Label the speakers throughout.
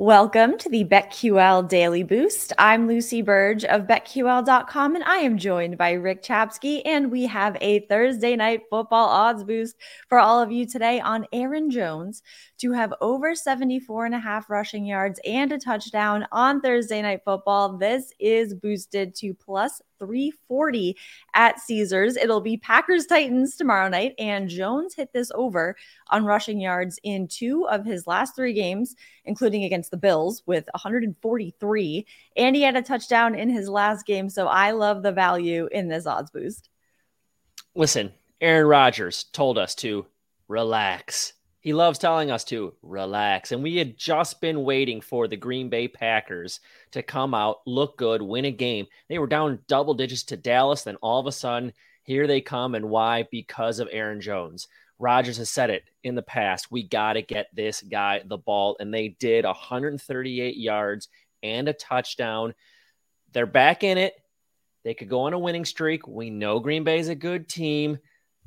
Speaker 1: Welcome to the BetQL Daily Boost. I'm Lucy Burdge of BetQL.com, and I am joined by Rick Chapsky. And we have a Thursday night football odds boost for all of you today on Aaron Jones to have over 74 and a half rushing yards and a touchdown on Thursday night football. This is boosted to plus 340 at Caesars. It'll be Packers Titans tomorrow night, and Jones hit this over on rushing yards in two of his last three games, including against the Bills with 143. And he had a touchdown in his last game. So I love the value in this odds boost.
Speaker 2: Listen, Aaron Rodgers told us to relax. He loves telling us to relax. And we had just been waiting for the Green Bay Packers to come out, look good, win a game. They were down double digits to Dallas. Then all of a sudden, here they come. And why? Because of Aaron Jones. Rodgers has said it in the past. We got to get this guy the ball. And they did 138 yards and a touchdown. They're back in it. They could go on a winning streak. We know Green Bay is a good team.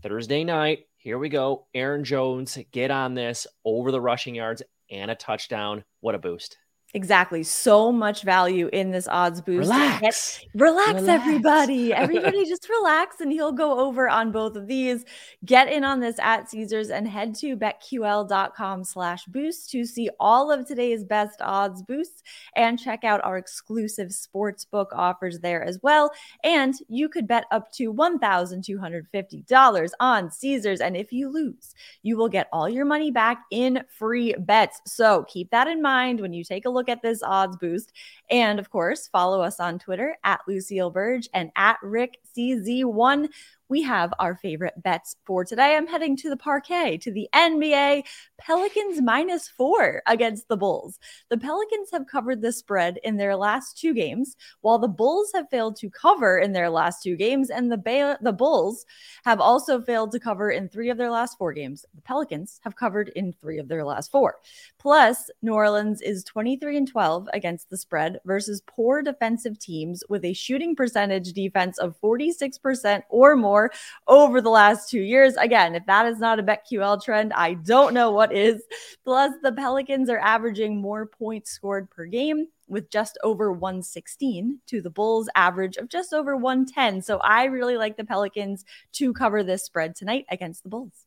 Speaker 2: Thursday night, here we go. Aaron Jones, get on this over the rushing yards and a touchdown. What a boost.
Speaker 1: Exactly. So much value in this odds boost.
Speaker 2: Relax.
Speaker 1: relax, relax, everybody. Everybody just relax and he'll go over on both of these. Get in on this at Caesars and head to betql.com slash boost to see all of today's best odds boosts and check out our exclusive sports book offers there as well. And you could bet up to $1,250 on Caesars. And if you lose, you will get all your money back in free bets. So keep that in mind when you take a look look at this odds boost. And of course, follow us on Twitter at Lucille Burdge and at Rick CZ1 we have our favorite bets for today. I'm heading to the parquet to the NBA Pelicans minus four against the Bulls. The Pelicans have covered the spread in their last two games, while the Bulls have failed to cover in their last two games, and the ba- the Bulls have also failed to cover in three of their last four games. The Pelicans have covered in three of their last four. Plus, New Orleans is 23 and 12 against the spread versus poor defensive teams with a shooting percentage defense of 46% or more over the last two years. Again, if that is not a BetQL trend, I don't know what is. Plus, the Pelicans are averaging more points scored per game with just over 116 to the Bulls average of just over 110. So I really like the Pelicans to cover this spread tonight against the Bulls.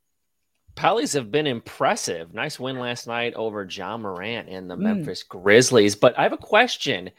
Speaker 2: Pellies have been impressive. Nice win last night over Ja Morant and the mm. Memphis Grizzlies. But I have a question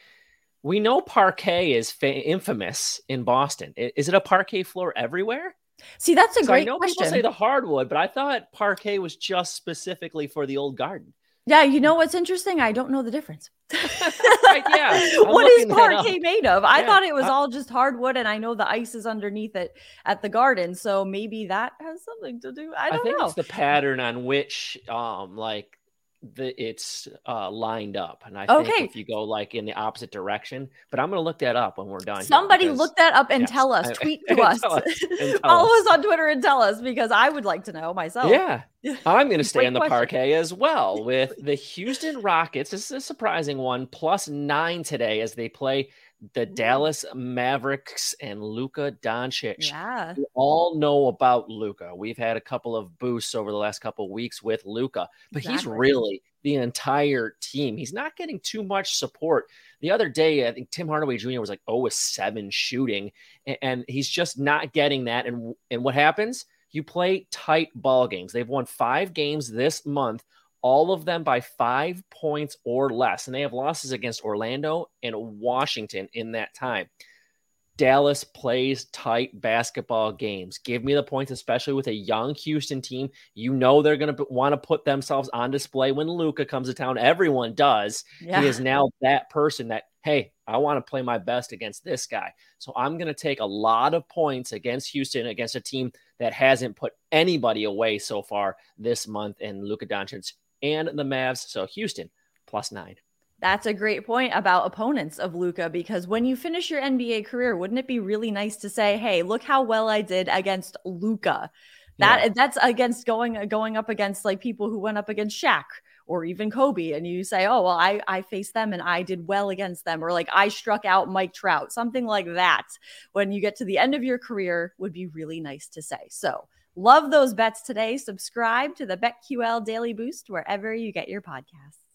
Speaker 2: we know parquet is fa- infamous in Boston. Is it a parquet floor everywhere?
Speaker 1: See, that's a so great I know
Speaker 2: question. People say the hardwood, but I thought parquet was just specifically for the old garden.
Speaker 1: Yeah, you know what's interesting? I don't know the difference.
Speaker 2: right, yeah.
Speaker 1: what is parquet made of? I yeah. thought it was all just hardwood, and I know the ice is underneath it at the garden, so maybe that has something to do. I don't
Speaker 2: I think
Speaker 1: know.
Speaker 2: It's the pattern on which, um, like the, it's uh, lined up. And I okay. think if you go like in the opposite direction, but I'm going to look that up when we're done.
Speaker 1: Somebody look that up and yes, tell us, tweet to us, us follow us. us on Twitter and tell us because I would like to know myself.
Speaker 2: Yeah. I'm going to stay in the parquet as well with the Houston Rockets. This is a surprising one, plus nine today as they play the Dallas Mavericks and Luka Doncic.
Speaker 1: Yeah.
Speaker 2: We all know about Luka. We've had a couple of boosts over the last couple of weeks with Luka, but exactly. he's really the entire team. He's not getting too much support. The other day, I think Tim Hardaway Jr. was like 0 7 shooting, and he's just not getting that. And, and what happens? You play tight ball games. They've won five games this month all of them by five points or less. And they have losses against Orlando and Washington in that time. Dallas plays tight basketball games. Give me the points, especially with a young Houston team. You know they're going to want to put themselves on display when Luka comes to town. Everyone does. Yeah. He is now that person that, hey, I want to play my best against this guy. So I'm going to take a lot of points against Houston, against a team that hasn't put anybody away so far this month. And Luka Doncic and the Mavs. So Houston plus nine.
Speaker 1: That's a great point about opponents of Luka because when you finish your NBA career, wouldn't it be really nice to say, "Hey, look how well I did against Luka." That yeah. that's against going going up against like people who went up against Shaq or even Kobe, and you say, "Oh, well, I I faced them and I did well against them," or like I struck out Mike Trout, something like that. When you get to the end of your career, would be really nice to say. So. Love those bets today. Subscribe to the BetQL Daily Boost wherever you get your podcasts.